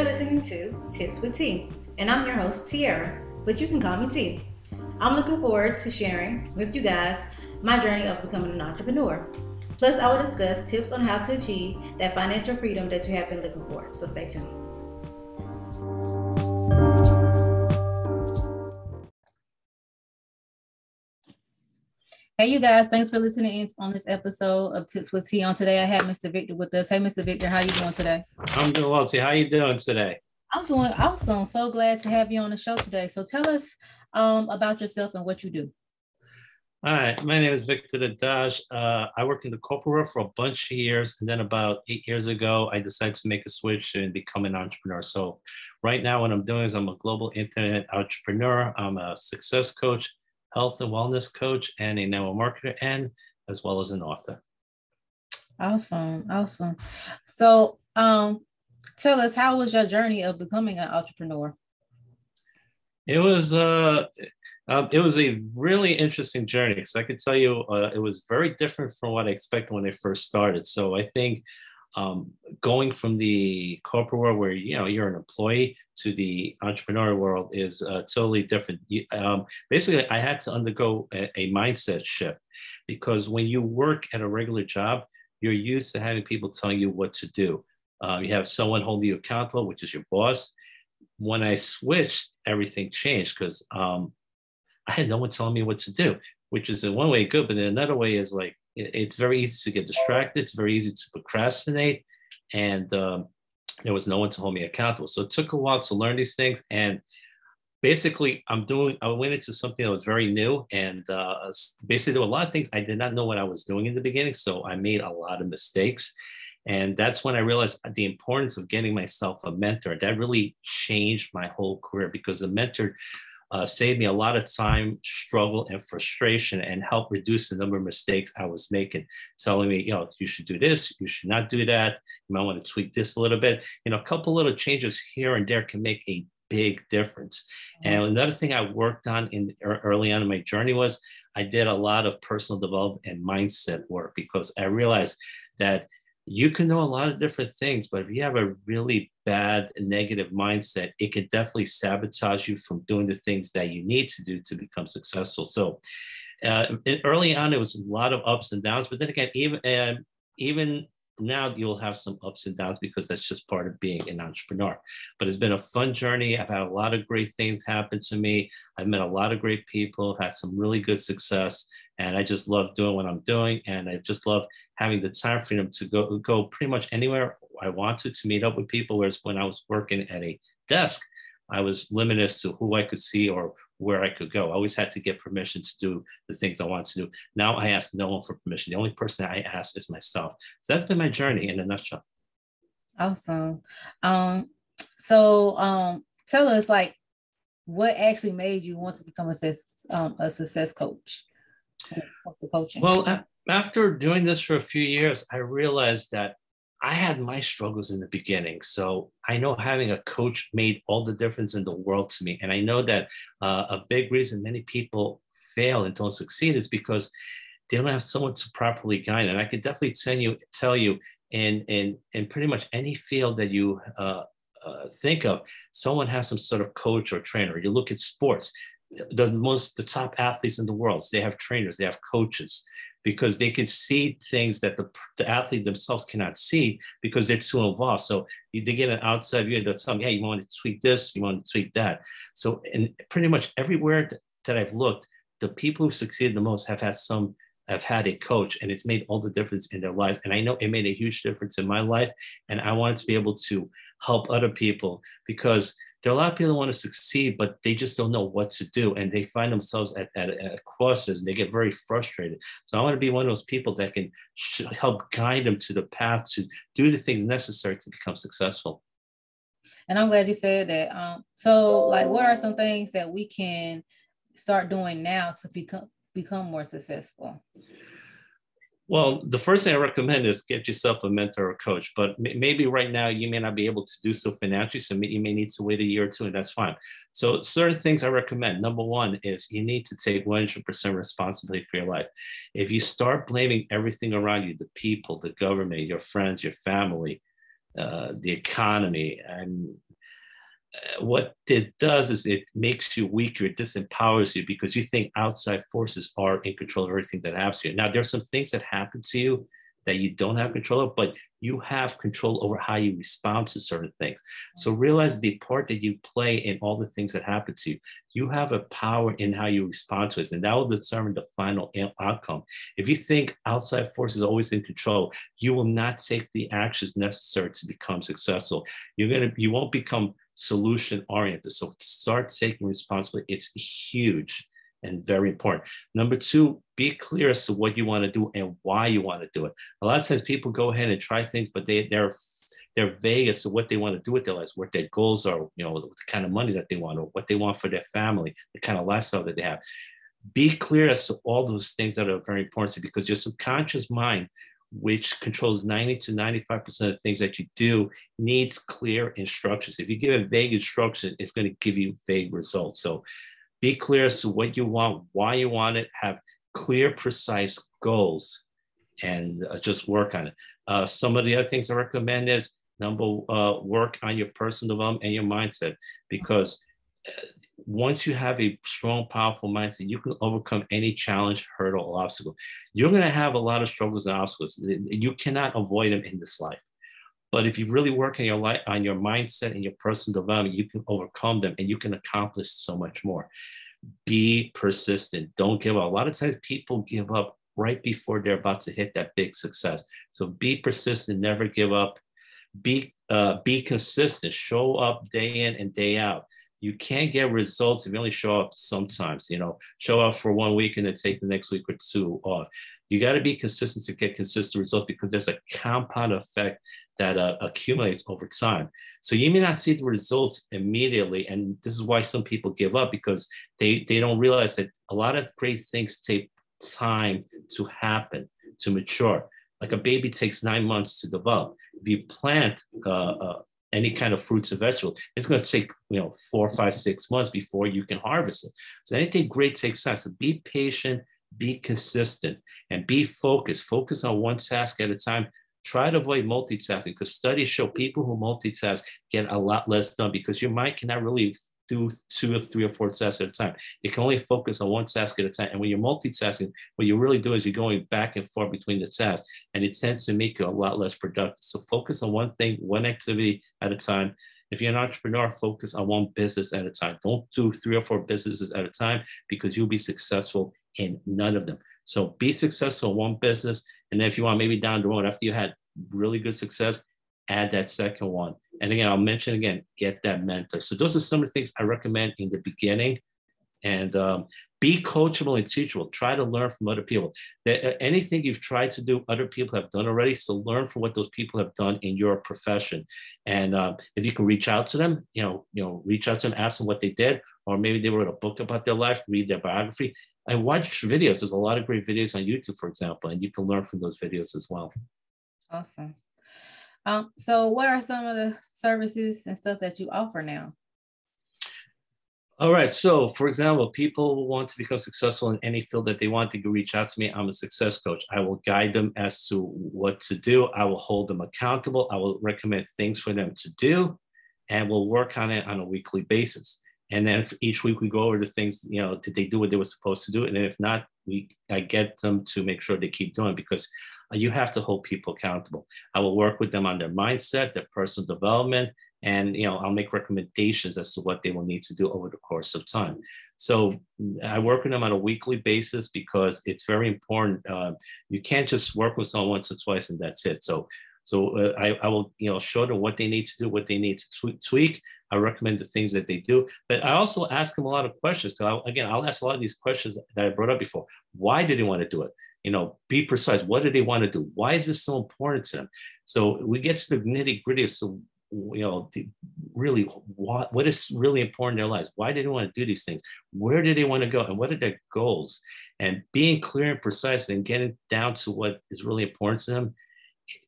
You're listening to Tips with T, and I'm your host, Tiara, but you can call me T. I'm looking forward to sharing with you guys my journey of becoming an entrepreneur. Plus, I will discuss tips on how to achieve that financial freedom that you have been looking for. So stay tuned. Hey, you guys, thanks for listening in on this episode of Tips with T. On today, I have Mr. Victor with us. Hey, Mr. Victor, how you doing today? I'm doing well, T. How you doing today? I'm doing awesome. So glad to have you on the show today. So tell us um, about yourself and what you do. All right, my name is Victor Dedaj. Uh, I worked in the corporate world for a bunch of years, and then about eight years ago, I decided to make a switch and become an entrepreneur. So, right now, what I'm doing is I'm a global internet entrepreneur. I'm a success coach, health and wellness coach, and a network marketer, and as well as an author. Awesome, awesome. So, um, tell us how was your journey of becoming an entrepreneur? It was uh, um, it was a really interesting journey because I could tell you uh, it was very different from what I expected when I first started. So I think um, going from the corporate world where you know you're an employee to the entrepreneurial world is uh, totally different. Um, basically, I had to undergo a, a, mindset shift because when you work at a regular job, you're used to having people telling you what to do. Um, you have someone holding you accountable, which is your boss. When I switched, everything changed because um, I had no one telling me what to do, which is in one way good, but in another way is like it, it's very easy to get distracted. It's very easy to procrastinate, and um, there was no one to hold me accountable. So it took a while to learn these things, and basically, I'm doing. I went into something that was very new, and uh, basically there were a lot of things I did not know what I was doing in the beginning. So I made a lot of mistakes. And that's when I realized the importance of getting myself a mentor. That really changed my whole career because a mentor uh, saved me a lot of time, struggle, and frustration, and helped reduce the number of mistakes I was making. Telling me, you know, you should do this, you should not do that. You might want to tweak this a little bit. You know, a couple little changes here and there can make a big difference. Mm-hmm. And another thing I worked on in early on in my journey was I did a lot of personal development and mindset work because I realized that you can know a lot of different things, but if you have a really bad negative mindset, it could definitely sabotage you from doing the things that you need to do to become successful. So, uh, early on, it was a lot of ups and downs, but then again, even uh, even now you'll have some ups and downs because that's just part of being an entrepreneur. But it's been a fun journey. I've had a lot of great things happen to me. I've met a lot of great people, had some really good success, and I just love doing what I'm doing. And I just love having the time freedom to go go pretty much anywhere I wanted to meet up with people. Whereas when I was working at a desk, I was limited as to who I could see or where I could go. I always had to get permission to do the things I wanted to do. Now I ask no one for permission. The only person I ask is myself. So that's been my journey in a nutshell. Awesome. Um, so um, tell us like what actually made you want to become a success, um, a success coach? coaching? Well, after doing this for a few years, I realized that I had my struggles in the beginning. So I know having a coach made all the difference in the world to me. And I know that uh, a big reason many people fail and don't succeed is because they don't have someone to properly guide. And I can definitely tell you, tell you in, in, in pretty much any field that you uh, uh, think of, someone has some sort of coach or trainer. You look at sports, the most, the top athletes in the world, they have trainers, they have coaches because they can see things that the, the athlete themselves cannot see because they're too involved. So they get an outside view, they'll tell me, hey, you want to tweak this, you want to tweak that. So and pretty much everywhere that I've looked, the people who succeeded the most have had some have had a coach and it's made all the difference in their lives. And I know it made a huge difference in my life. And I wanted to be able to help other people because there are a lot of people that want to succeed, but they just don't know what to do. And they find themselves at, at, at crosses and they get very frustrated. So I want to be one of those people that can help guide them to the path to do the things necessary to become successful. And I'm glad you said that. Um, so, like, what are some things that we can start doing now to become become more successful? Well, the first thing I recommend is get yourself a mentor or coach, but maybe right now you may not be able to do so financially. So you may need to wait a year or two, and that's fine. So, certain things I recommend. Number one is you need to take 100% responsibility for your life. If you start blaming everything around you the people, the government, your friends, your family, uh, the economy, and Uh, what it does is it makes you weaker, it disempowers you because you think outside forces are in control of everything that happens to you. Now, there are some things that happen to you that you don't have control of, but you have control over how you respond to certain things. So realize the part that you play in all the things that happen to you. You have a power in how you respond to it, and that will determine the final outcome. If you think outside forces always in control, you will not take the actions necessary to become successful. You're gonna, you won't become solution oriented. So start taking responsibility. It's huge and very important. Number two, be clear as to what you want to do and why you want to do it. A lot of times people go ahead and try things, but they they're they're vague as to what they want to do with their lives, what their goals are, you know, the kind of money that they want, or what they want for their family, the kind of lifestyle that they have. Be clear as to all those things that are very important because your subconscious mind, which controls 90 to 95% of the things that you do, needs clear instructions. If you give a vague instruction, it's going to give you vague results. So be clear as to what you want, why you want it, have clear, precise goals and uh, just work on it. Uh, some of the other things I recommend is number uh, work on your personal development and your mindset because once you have a strong, powerful mindset, you can overcome any challenge, hurdle, or obstacle. You're going to have a lot of struggles and obstacles. You cannot avoid them in this life. But if you really work on your life, on your mindset and your personal development, you can overcome them and you can accomplish so much more be persistent. Don't give up. A lot of times people give up right before they're about to hit that big success. So be persistent, never give up. Be uh, be consistent. Show up day in and day out. You can't get results if you only show up sometimes. You know, show up for one week and then take the next week or two off. You got to be consistent to get consistent results because there's a compound effect that uh, accumulates over time. So you may not see the results immediately. And this is why some people give up because they, they don't realize that a lot of great things take time to happen, to mature. Like a baby takes nine months to develop. If you plant uh, uh, any kind of fruits or vegetables, it's going to take you know four, five, six months before you can harvest it. So anything great takes time. So be patient, be consistent, and be focused. Focus on one task at a time. Try to avoid multitasking because studies show people who multitask get a lot less done because your mind cannot really do two or three or four tasks at a time. You can only focus on one task at a time. And when you're multitasking, what you really do is you're going back and forth between the tasks, and it tends to make you a lot less productive. So focus on one thing, one activity at a time. If you're an entrepreneur, focus on one business at a time. Don't do three or four businesses at a time because you'll be successful in none of them. So be successful in one business and then if you want, maybe down the road, after you had really good success, add that second one. And again, I'll mention again, get that mentor. So those are some of the things I recommend in the beginning. And um, be coachable and teachable. Try to learn from other people. That, uh, anything you've tried to do, other people have done already. So learn from what those people have done in your profession. And uh, if you can reach out to them, you know, you know, reach out to them, ask them what they did, or maybe they wrote a book about their life, read their biography. I watch videos. There's a lot of great videos on YouTube, for example, and you can learn from those videos as well. Awesome. Um, so, what are some of the services and stuff that you offer now? All right. So, for example, people who want to become successful in any field that they want to reach out to me. I'm a success coach. I will guide them as to what to do. I will hold them accountable. I will recommend things for them to do, and we'll work on it on a weekly basis. And then each week we go over the things, you know, did they do what they were supposed to do? And if not, we I get them to make sure they keep doing because you have to hold people accountable. I will work with them on their mindset, their personal development, and you know I'll make recommendations as to what they will need to do over the course of time. So I work with them on a weekly basis because it's very important. Uh, you can't just work with someone once or twice and that's it. So so uh, I, I will, you know, show them what they need to do, what they need to tweak. I recommend the things that they do, but I also ask them a lot of questions. Because again, I'll ask a lot of these questions that I brought up before. Why did they want to do it? You know, be precise. What do they want to do? Why is this so important to them? So we get to the nitty gritty. So you know, really what, what is really important in their lives? Why do they want to do these things? Where do they want to go? And what are their goals? And being clear and precise and getting down to what is really important to them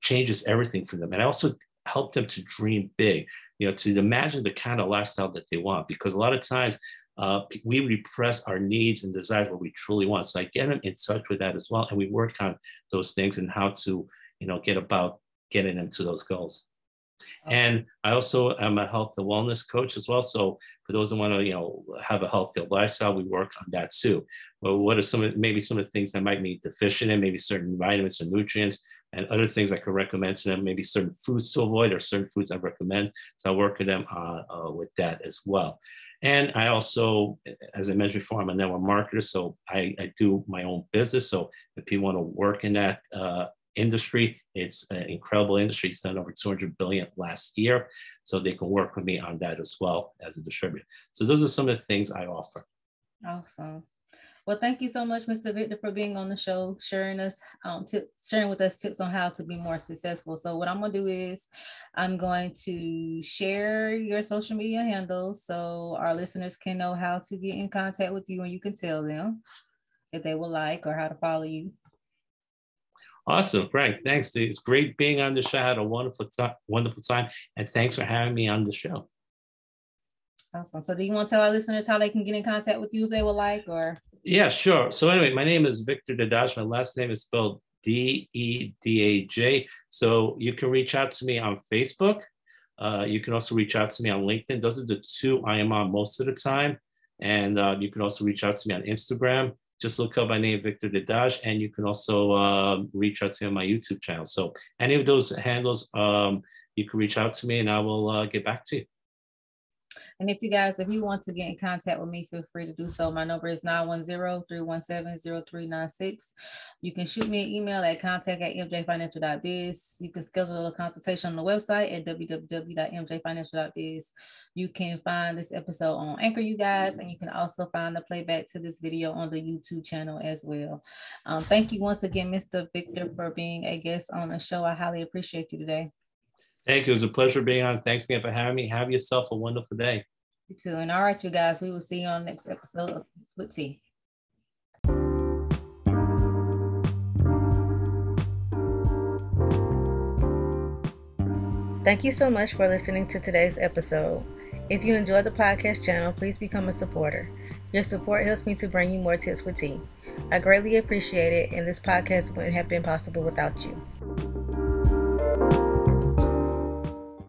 changes everything for them. And I also help them to dream big, you know, to imagine the kind of lifestyle that they want. Because a lot of times uh, we repress our needs and desires what we truly want. So I get them in touch with that as well. And we work on those things and how to, you know, get about getting them to those goals. Okay. And I also am a health and wellness coach as well. So for those that want to, you know, have a healthier lifestyle, we work on that too. Well, what are some of maybe some of the things that might be deficient in, maybe certain vitamins or nutrients, and other things I could recommend to them, maybe certain foods to avoid or certain foods I recommend. So I work with them uh, uh, with that as well. And I also, as I mentioned before, I'm a network marketer, so I, I do my own business. So if you want to work in that uh, industry, it's an incredible industry. It's done over 200 billion last year, so they can work with me on that as well as a distributor. So those are some of the things I offer. Awesome. Well, thank you so much, Mr. Victor, for being on the show, sharing us, um, sharing with us tips on how to be more successful. So, what I'm gonna do is, I'm going to share your social media handles so our listeners can know how to get in contact with you, and you can tell them if they would like or how to follow you. Awesome, Frank. Thanks. It's great being on the show. I had a wonderful time, wonderful time, and thanks for having me on the show. Awesome. So, do you want to tell our listeners how they can get in contact with you if they would like, or? Yeah, sure. So, anyway, my name is Victor Dedaj. My last name is spelled D E D A J. So, you can reach out to me on Facebook. Uh, you can also reach out to me on LinkedIn. Those are the two I am on most of the time. And uh, you can also reach out to me on Instagram. Just look up my name, Victor Dedaj, and you can also uh, reach out to me on my YouTube channel. So, any of those handles, um, you can reach out to me and I will uh, get back to you. And if you guys, if you want to get in contact with me, feel free to do so. My number is 910-317-0396. You can shoot me an email at contact at mjfinancial.biz. You can schedule a consultation on the website at www.mjfinancial.biz. You can find this episode on Anchor, you guys, and you can also find the playback to this video on the YouTube channel as well. Um, thank you once again, Mr. Victor, for being a guest on the show. I highly appreciate you today. Thank you. It was a pleasure being on. Thanks again for having me. Have yourself a wonderful day. You too. And all right, you guys, we will see you on next episode of with T. Thank you so much for listening to today's episode. If you enjoyed the podcast channel, please become a supporter. Your support helps me to bring you more tips with tea. I greatly appreciate it, and this podcast wouldn't have been possible without you.